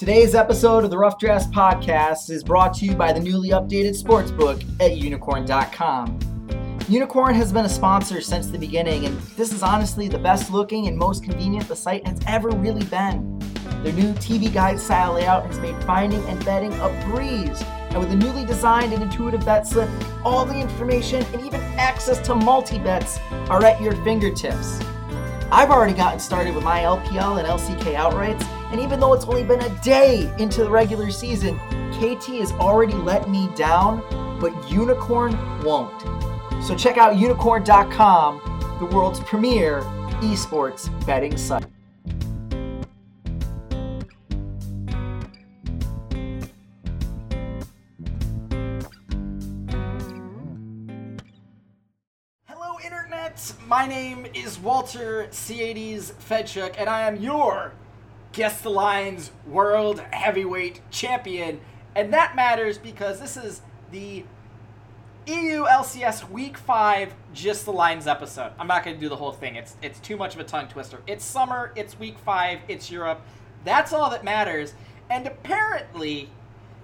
Today's episode of the Rough Drafts Podcast is brought to you by the newly updated sportsbook at unikrn.com. Unikrn has been a sponsor since the beginning, and this is honestly the best looking and most convenient the site has ever really been. Their new TV guide style layout has made finding and betting a breeze, and with a newly designed and intuitive bet slip, all the information and even access to multi bets are at your fingertips. I've already gotten started with my LPL and LCK outrights, and even though it's only been a day into the regular season, KT has already let me down, but Unikrn won't. So check out unikrn.com, the world's premier esports betting site. Hello, Internet! My name is Walter Ceades Fedczuk, and I am your Guess the Lines World Heavyweight Champion. And that matters because this is the EU LCS Week 5 Just the Lines episode. I'm not going to do the whole thing. It's it's too much of a tongue twister. It's summer, it's Week 5, it's Europe. That's all that matters. And apparently,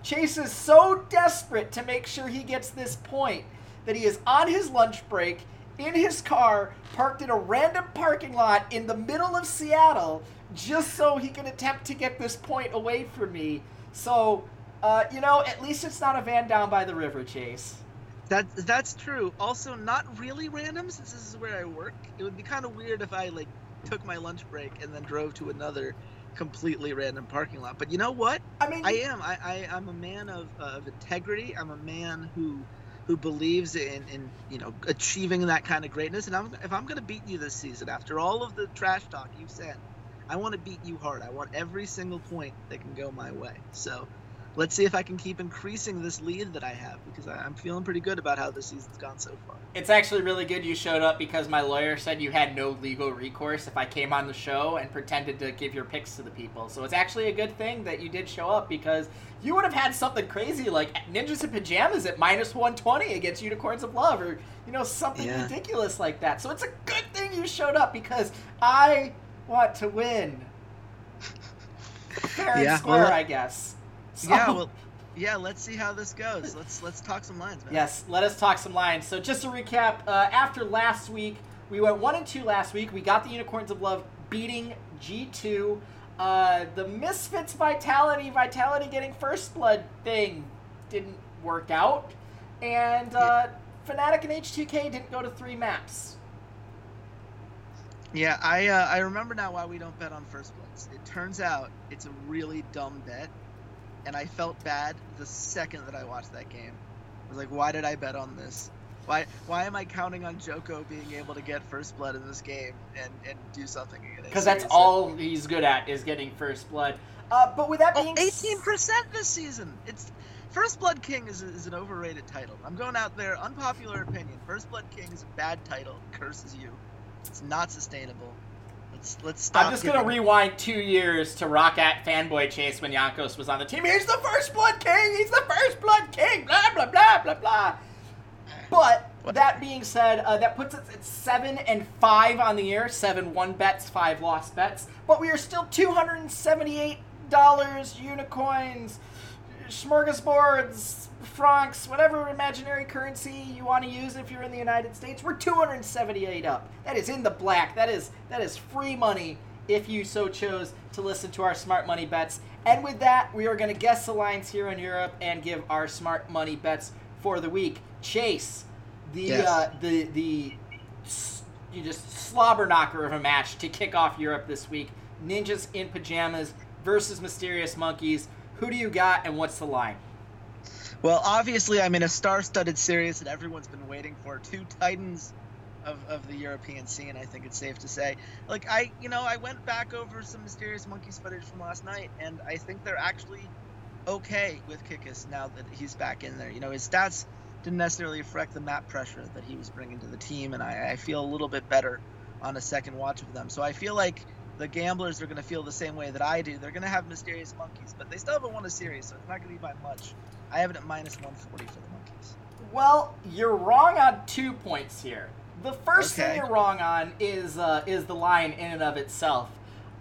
Chase is so desperate to make sure he gets this point that he is on his lunch break in his car, parked in a random parking lot in the middle of Seattle, just so he can attempt to get this point away from me. So, uh, you know, at least it's not a van down by the river, Chase. That that's true. Also, not really random since this is where I work. It would be kind of weird if I like took my lunch break and then drove to another completely random parking lot. But you know what? I mean, I am. I, I I'm a man of, uh, of integrity. I'm a man who who believes in, in you know achieving that kind of greatness. And I'm, if I'm going to beat you this season, after all of the trash talk you've said, I want to beat you hard. I want every single point that can go my way. So let's see if I can keep increasing this lead that I have because I'm feeling pretty good about how this season's gone so far. It's actually really good you showed up because my lawyer said you had no legal recourse if I came on the show and pretended to give your picks to the people. So it's actually a good thing that you did show up because you would have had something crazy like Ninjas in Pajamas at minus 120 against Unicorns of Love or, you know, something Yeah. ridiculous like that. So it's a good thing you showed up because I want to win. Fair and square, well, I guess. So- Yeah, well, yeah. Let's see how this goes. Let's let's talk some lines, man. Yes, let us talk some lines. So just to recap, uh, after last week, we went one and two last week. We got the Unicorns of Love beating G two. Uh, the Misfits Vitality, Vitality getting first blood thing didn't work out, and uh, Fnatic and H2K didn't go to three maps. Yeah, I uh, I remember now why we don't bet on first bloods. It turns out it's a really dumb bet, and I felt bad the second that I watched that game. I was like, why did I bet on this? Why why am I counting on Djoko being able to get first blood in this game and, and do something against? Because that's all he's good at is getting first blood. Uh, but with that Oh, being s- 18% this season. It's First Blood King is, is an overrated title. I'm going out there, unpopular opinion. First Blood King is a bad title. Curses you. It's not sustainable. Let's let's stop. I'm just gonna rewind two years to Roccat fanboy chase when Jankos was on the team. He's the first blood king. He's the first blood king. Blah blah blah blah blah. But that being said, uh, that puts us at seven and five on the year. Seven won bets, five lost bets. But we are still two hundred and seventy-eight dollars unicorns, smorgasbords, francs, whatever imaginary currency you want to use if you're in the United States. We're two hundred and seventy-eight up. That is in the black. That is that is free money if you so chose to listen to our smart money bets. And with that, we are going to guess the lines here in Europe and give our smart money bets for the week. Chase, the Yes. uh, the the you just slobber knocker of a match to kick off Europe this week. Ninjas in pajamas versus Mysterious Monkeys. Who do you got, and what's the line? Well, obviously, I'm in a star-studded series that everyone's been waiting for. Two titans of, of the European scene. I think it's safe to say. Like I, you know, I went back over some Mysterious Monkeys footage from last night, and I think they're actually okay with Kikis now that he's back in there. You know, his stats didn't necessarily reflect the map pressure that he was bringing to the team, and I, I feel a little bit better on a second watch of them. So I feel like the gamblers are going to feel the same way that I do. They're going to have Mysterious Monkeys, but they still haven't won a series, so it's not going to be by much. I have it at minus 140 for the Monkeys. Well, you're wrong on two points here. The first thing you're wrong on is uh, is the line in and of itself.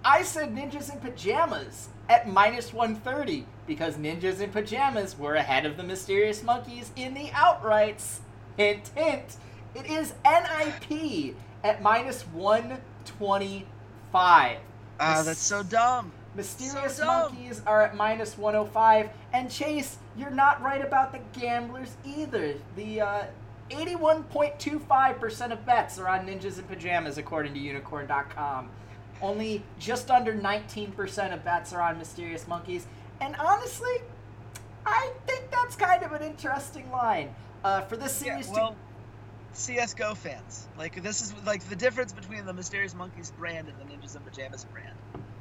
I said Ninjas in Pajamas at minus 130 because Ninjas in Pajamas were ahead of the Mysterious Monkeys in the outrights. Hint, hint. It is NIP at minus 125. Ah, that's so dumb. Mysterious So dumb. Monkeys are at minus 105. And Chase, you're not right about the gamblers either. The uh, 81.25% of bets are on Ninjas in Pajamas, according to unikrn.com. Only just under 19% of bets are on Mysterious Monkeys. And honestly, I think that's kind of an interesting line. Uh, for this Yeah, series well, CS:GO fans, like this is like the difference between the Mysterious Monkeys brand and the Ninjas in Pajamas brand.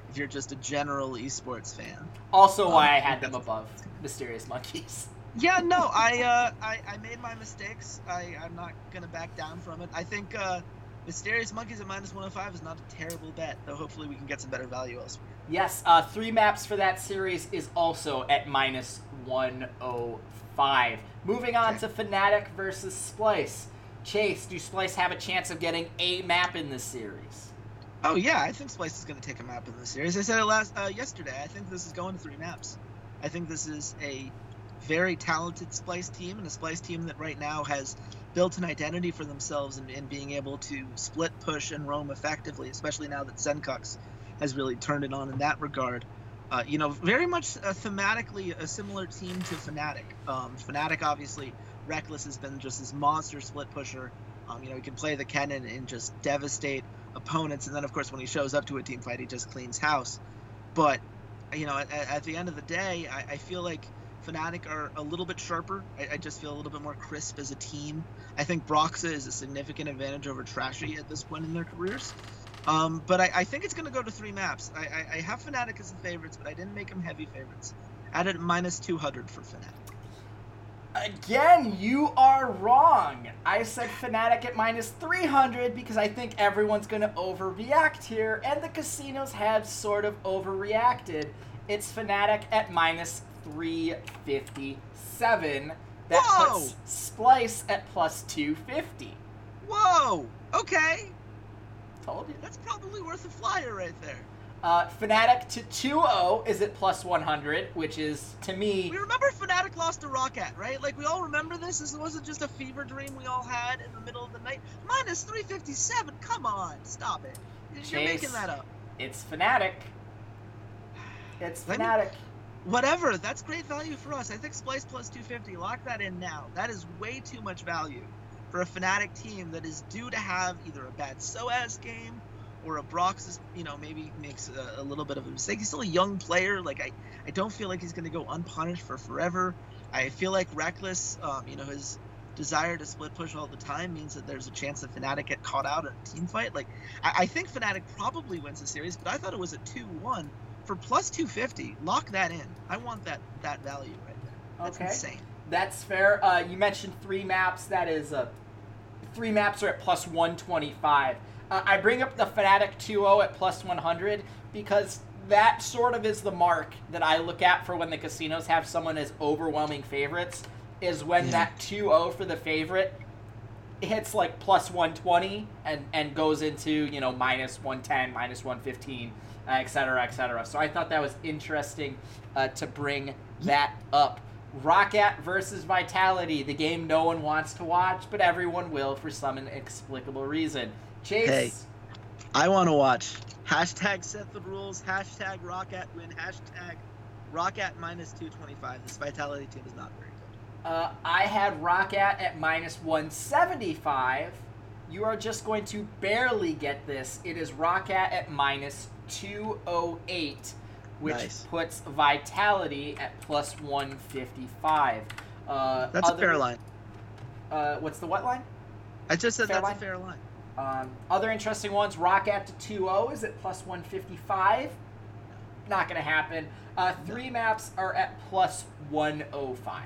If you're just a general esports fan. Also, why um, I had them above Mysterious Monkeys. Yeah, no, I uh, I, I made my mistakes. I I'm not gonna back down from it. I think uh, Mysterious Monkeys at minus 105 is not a terrible bet, though. Hopefully, we can get some better value elsewhere. Yes, uh, three maps for that series is also at minus 105. Moving on to Fnatic versus Splyce. Chase, do Splyce have a chance of getting a map in this series? Oh yeah, I think Splyce is going to take a map in this series. I said it last uh, yesterday. I think this is going to three maps. I think this is a very talented Splyce team and a Splyce team that right now has built an identity for themselves in, in being able to split, push, and roam effectively. Especially now that Sencux has really turned it on in that regard. Uh, you know, very much uh, thematically a similar team to Fnatic. Um, Fnatic obviously, Reckless has been just this monster split pusher. Um, you know, he can play the cannon and just devastate opponents, and then of course when he shows up to a team fight, he just cleans house. But you know, at, at the end of the day, I, I feel like Fnatic are a little bit sharper. I, I just feel a little bit more crisp as a team. I think Broxah is a significant advantage over Trashy at this point in their careers. Um, but I, I think it's going to go to three maps. I, have Fnatic as the favorites, but I didn't make them heavy favorites. Added minus 200 for Fnatic. Again, you are wrong. I said Fnatic at minus 300 because I think everyone's going to overreact here, and the casinos have sort of overreacted. It's Fnatic at minus 357. That Whoa! puts Splyce at plus 250. Whoa! Okay, Told you. that's probably worth a flyer right there. Uh, Fnatic to 2-0 is at plus 100, which is, to me, We remember Fnatic lost to Roccat, right? Like we all remember this. This wasn't just a fever dream we all had in the middle of the night. Minus 357. Come on, stop it. You're Chase. making that up. it's Fnatic. It's Fnatic. Whatever. That's great value for us. I think Splyce plus 250. Lock that in now. That is way too much value for a Fnatic team that is due to have either a bad sOAZ game or a Brox is, you know, maybe makes a, a little bit of a mistake. He's still a young player. Like I, I don't feel like he's going to go unpunished for forever. I feel like Reckless, um, you know, his desire to split push all the time means that there's a chance that Fnatic get caught out in a team fight. Like I, I think Fnatic probably wins the series, but I thought it was a two-one for plus 250. Lock that in. I want that that value right there. That's Okay. insane. That's fair. Uh, you mentioned three maps. That is uh, three maps are at plus 125. Uh, I bring up the Fnatic 2-0 at plus 100 because that sort of is the mark that I look at for when the casinos have someone as overwhelming favorites. Is when Yeah. that 2-0 for the favorite hits like plus 120 and and goes into you know minus 110, minus 115, uh, et cetera, et cetera. So I thought that was interesting uh, to bring that up. Roccat versus Vitality, the game no one wants to watch, but everyone will for some inexplicable reason. Chase, Hey. I want to watch. Hashtag set the rules. Hashtag Roccat win. Hashtag Roccat minus 225. This Vitality team is not very good. uh, I had Roccat at at minus 175. You are just going to barely get this. It is Roccat at at minus 208, which Nice. puts Vitality at plus 155. Uh, That's a fair line. Uh, what's the what line? I just said Fair that's line? a fair line. Um, other interesting ones, Roccat to 2-0 is at plus 155. Not going to happen. Uh, three maps are at plus 105.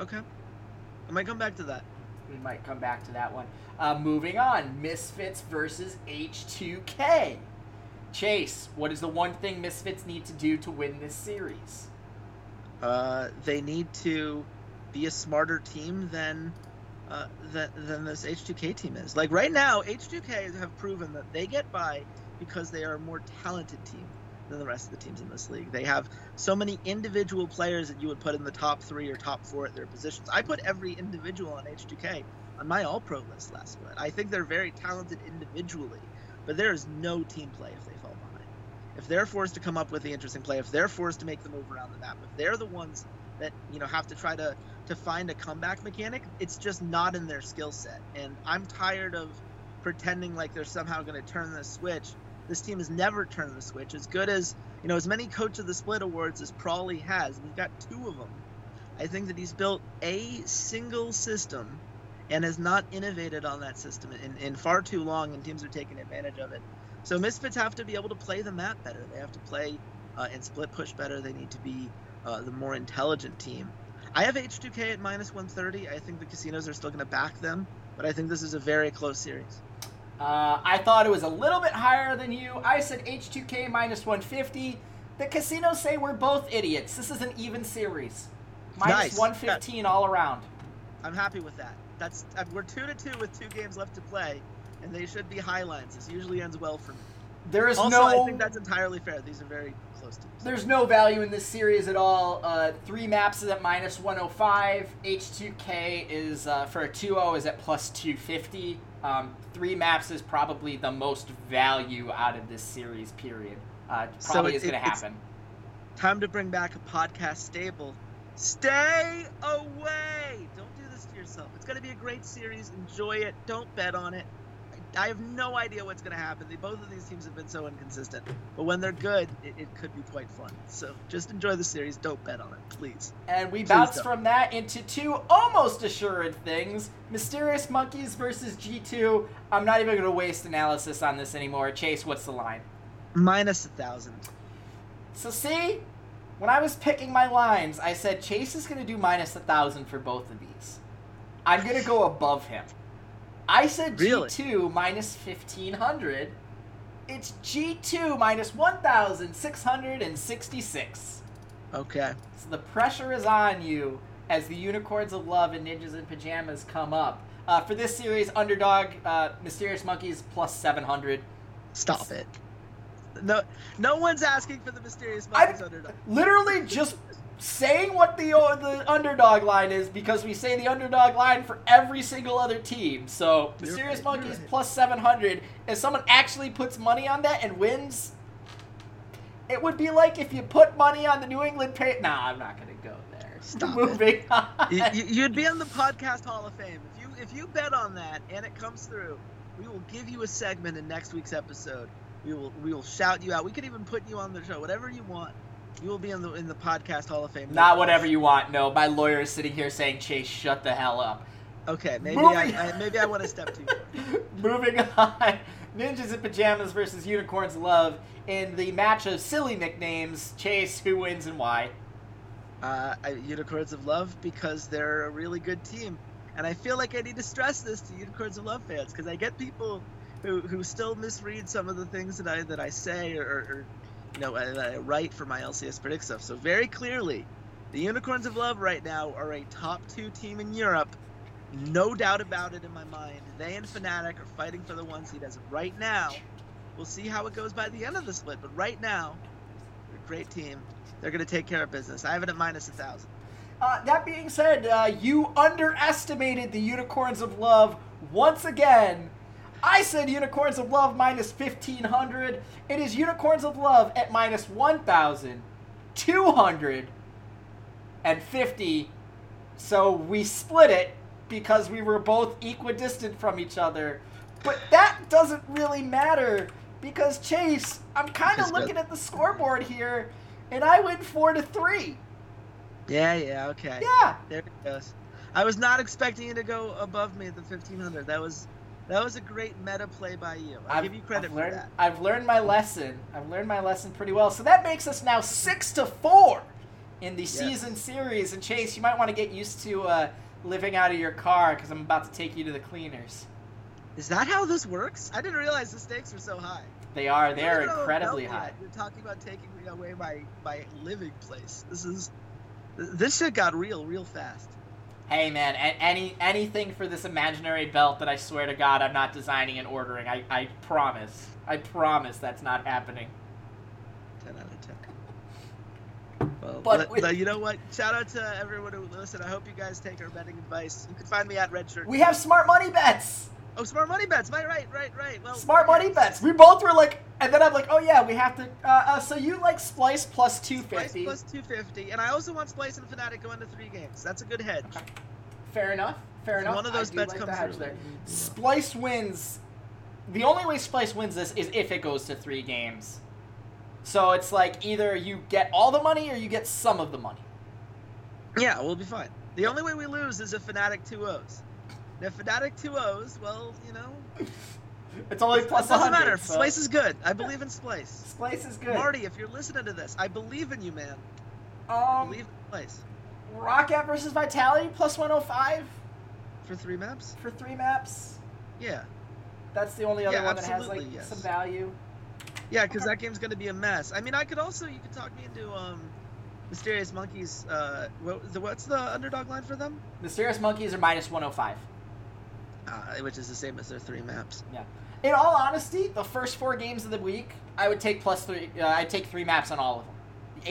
Okay. I might come back to that. We might come back to that one. Uh, moving on, Misfits versus H2K. Chase, what is the one thing Misfits need to do to win this series? Uh, they need to be a smarter team than uh, than, than this H2K team is. Like right now, H2K have proven that they get by because they are a more talented team than the rest of the teams in this league. They have so many individual players that you would put in the top three or top four at their positions. I put every individual on H2K on my All Pro list last split. I think they're very talented individually, but there is no team play if they fall behind. If they're forced to come up with the interesting play, if they're forced to make the move around the map, if they're the ones that you know have to try to to find a comeback mechanic, it's just not in their skill set. And I'm tired of pretending like they're somehow going to turn the switch this team has never turned the switch. As good as you know, as many Coach of the Split awards as Pr0lly has, he's got two of them. I think that he's built a single system and has not innovated on that system in, in far too long, and teams are taking advantage of it. So Misfits have to be able to play the map better. They have to play uh, and split push better. They need to be uh, the more intelligent team. I have H2K at minus 130. I think the casinos are still going to back them, but I think this is a very close series. Uh, I thought it was a little bit higher than you. I said H2K minus 150. The casinos say we're both idiots. This is an even series. Minus nice. 115 yeah. all around. I'm happy with that. That's uh, we're two to two with two games left to play, and they should be high lines. This usually ends well for me. There is also, no. I think that's entirely fair. These are very close teams. There's no value in this series at all. Uh, three maps is at minus 105. H2K is uh, for a 2-0 is at plus 250. Um, three maps is probably the most value out of this series. Period. Uh, probably so is going to happen. Time to bring back a podcast stable. Stay away. Don't do this to yourself. It's going to be a great series. Enjoy it. Don't bet on it. I have no idea what's going to happen. They, both of these teams have been so inconsistent. But when they're good, it, it, could be quite fun. So just enjoy the series. Don't bet on it, please. And we please bounce don't. from that into two almost assured things Mysterious Monkeys versus G2. I'm not even going to waste analysis on this anymore. Chase, what's the line? Minus a thousand. So, see, when I was picking my lines, I said Chase is going to do minus a thousand for both of these. I'm going to go above him. I said really? G2 minus 1500. It's G2 minus 1666. Okay. So the pressure is on you as the Unicorns of Love and Ninjas in Pajamas come up. Uh, for this series, underdog uh, Mysterious Monkeys plus 700. Stop it. No, no one's asking for the Mysterious Monkeys I underdog. Literally just saying what the uh, the underdog line is because we say the underdog line for every single other team. So Mysterious right, Monkeys right. plus seven hundred. If someone actually puts money on that and wins, it would be like if you put money on the New England Patriots. Nah, I'm not gonna go there. Stop Moving it. on. You, would be on the podcast Hall of Fame if you if you bet on that and it comes through. We will give you a segment in next week's episode. We will we will shout you out. We could even put you on the show, whatever you want. You will be in the in the podcast Hall of Fame. Not whatever you want. No, my lawyer is sitting here saying, "Chase, shut the hell up." Okay, maybe I, I, maybe I want to step too far. Moving on, Ninjas in Pajamas versus Unicorns Love in the match of silly nicknames. Chase, who wins and why? Uh, Unicorns of Love because they're a really good team, and I feel like I need to stress this to Unicorns of Love fans because I get people who, who still misread some of the things that I that I say or, or you know, I, I write for my LCS predict stuff. So very clearly, the Unicorns of Love right now are a top two team in Europe. No doubt about it in my mind. They and Fnatic are fighting for the one seed as of right now. We'll see how it goes by the end of the split, but right now, they're a great team. They're going to take care of business. I have it at minus a thousand. Uh, that being said, uh, you underestimated the Unicorns of Love once again I said Unicorns of Love minus 1500. It is Unicorns of Love at minus 1250. So we split it because we were both equidistant from each other. But that doesn't really matter because Chase, I'm kind of looking at the scoreboard here, and I win four to three. Yeah, yeah, okay. Yeah. There it goes. I was not expecting you to go above me at the 1500. That was that was a great meta play by you. I give you credit I've learned, for that. I've learned my lesson. I've learned my lesson pretty well. So that makes us now six to four in the yes. season series. And Chase, you might want to get used to uh, living out of your car because I'm about to take you to the cleaners. Is that how this works? I didn't realize the stakes were so high. They are. They are incredibly high. You're talking about taking away my my living place. This is this shit got real real fast. Hey man, any anything for this imaginary belt that I swear to God I'm not designing and ordering. I, I promise. I promise that's not happening. 10 out of 10. Well, But let- no, you know what? Shout out to everyone who listened. I hope you guys take our betting advice. You can find me at Redshirt. We have smart money bets. Oh, smart money bets. Right, right, right, right. Well, smart money bets. We both were like, and then I'm like, oh yeah, we have to. Uh, uh, so you like Splyce plus two fifty. Splyce plus two fifty, and I also want Splyce and Fnatic going to three games. That's a good hedge. Okay. Fair enough. Fair enough. One of those I bets like comes through. There. Splyce wins. The only way Splyce wins this is if it goes to three games. So it's like either you get all the money or you get some of the money. Yeah, we'll be fine. The only way we lose is if Fnatic 2 O's. Nephdatic two O's. Well, you know. It's only plus. It doesn't matter. So. Splyce is good. I believe in Splyce. Splyce is good. Marty, if you're listening to this, I believe in you, man. Um, I believe in Splyce. Roccat versus Vitality plus 105 for three maps. For three maps. Yeah. That's the only other yeah, one that has like yes. some value. Yeah, because that game's gonna be a mess. I mean, I could also you could talk me into um, Mysterious Monkeys. Uh, what, the, what's the underdog line for them? Mysterious Monkeys are minus 105. Uh, which is the same as their three maps. Yeah. In all honesty, the first four games of the week, I would take plus three. Uh, I'd take three maps on all of them.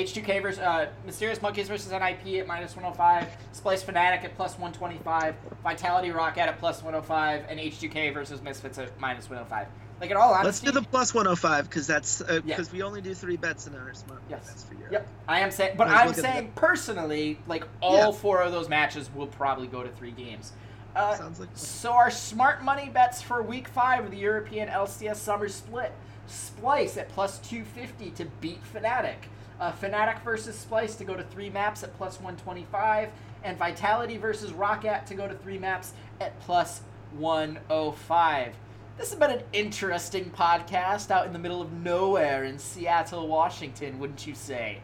H2K versus uh, Mysterious Monkeys versus NIP at minus 105, Splyce Fnatic at plus 125, Vitality Roccat at plus 105, and H2K versus Misfits at minus 105. Like in all honesty, Let's do the plus 105 because that's because Yeah. we only do three bets in our smart Yes. bets for Europe. Yep, I am saying, but I'm saying personally, like all Yeah. four of those matches will probably go to three games. Uh, Sounds like So our smart money bets for week five of the European LCS Summer Split. Splyce at plus 250 to beat Fnatic. Uh, Fnatic versus Splyce to go to three maps at plus 125. And Vitality versus Roccat to go to three maps at plus 105. This has been an interesting podcast out in the middle of nowhere in Seattle, Washington, wouldn't you say?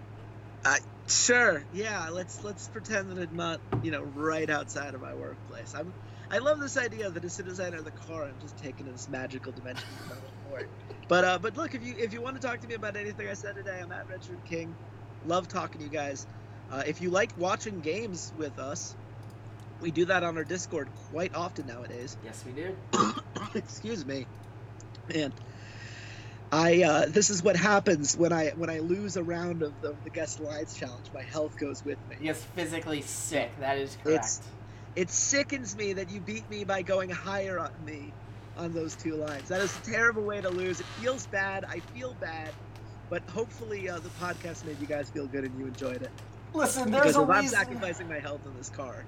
Sure. Yeah. Let's let's pretend that it's not you know right outside of my workplace. I'm. I love this idea that as soon as I enter the car, I'm just taken to this magical dimension. of my. But uh, but look, if you if you want to talk to me about anything I said today, I'm at RedShirtKing. Love talking to you guys. Uh, if you like watching games with us, we do that on our Discord quite often nowadays. Yes, we do. Excuse me. Man, I uh, this is what happens when I when I lose a round of the, the guest lines challenge. My health goes with me. Yes, physically sick. That is correct. It's- It sickens me that you beat me by going higher on me on those two lines. That is a terrible way to lose. It feels bad. I feel bad. But hopefully uh, the podcast made you guys feel good and you enjoyed it. Listen, there's Because a if I'm sacrificing my health in this car.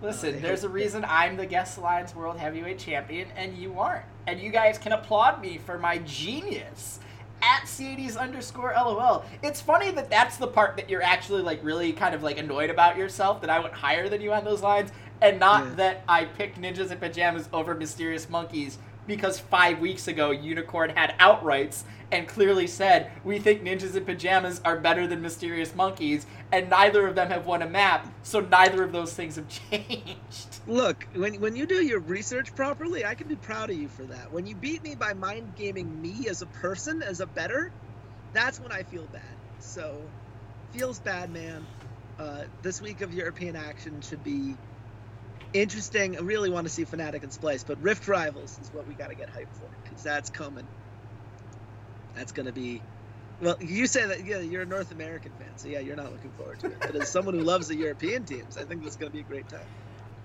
Listen, I there's a reason I'm the Guess the Lines World Heavyweight Champion and you aren't. And you guys can applaud me for my genius at Ceades underscore LOL. It's funny that that's the part that you're actually like really kind of like annoyed about yourself that I went higher than you on those lines and not Yeah. that I picked Ninjas in Pajamas over Mysterious Monkeys because five weeks ago Unikrn had outrights and clearly said we think Ninjas in Pajamas are better than Mysterious Monkeys and neither of them have won a map, so neither of those things have changed. Look, when, when you do your research properly, I can be proud of you for that. When you beat me by mind gaming me as a person, as a better, that's when I feel bad. So, feels bad, man. Uh, this week of European action should be interesting. I really want to see Fnatic and Splyce, but Rift Rivals is what we got to get hyped for because that's coming. That's going to be. Well, you say that yeah, you're a North American fan, so yeah, you're not looking forward to it. But as someone who loves the European teams, I think this is going to be a great time.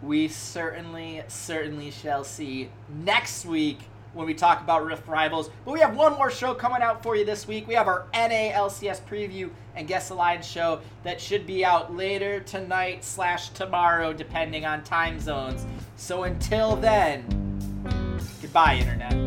We certainly, certainly shall see next week when we talk about Rift Rivals. But we have one more show coming out for you this week. We have our NALCS preview and Guess the Lines show that should be out later tonight slash tomorrow, depending on time zones. So until then, goodbye, Internet.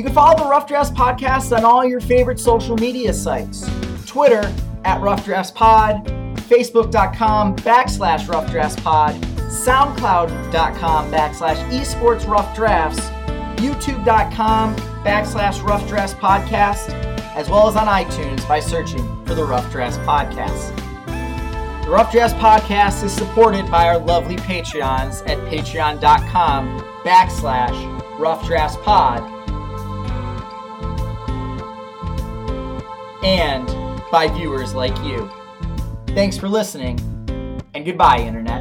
You can follow the Rough Drafts Podcast on all your favorite social media sites. Twitter at Rough Drafts Pod, Facebook.com backslash Rough Drafts Pod, SoundCloud.com backslash Esports Rough Drafts, YouTube.com backslash Rough Drafts Podcast, as well as on iTunes by searching for the Rough Drafts Podcast. The Rough Drafts Podcast is supported by our lovely Patreons at patreon.com backslash Rough Drafts Pod and by viewers like you. Thanks for listening, and goodbye, Internet.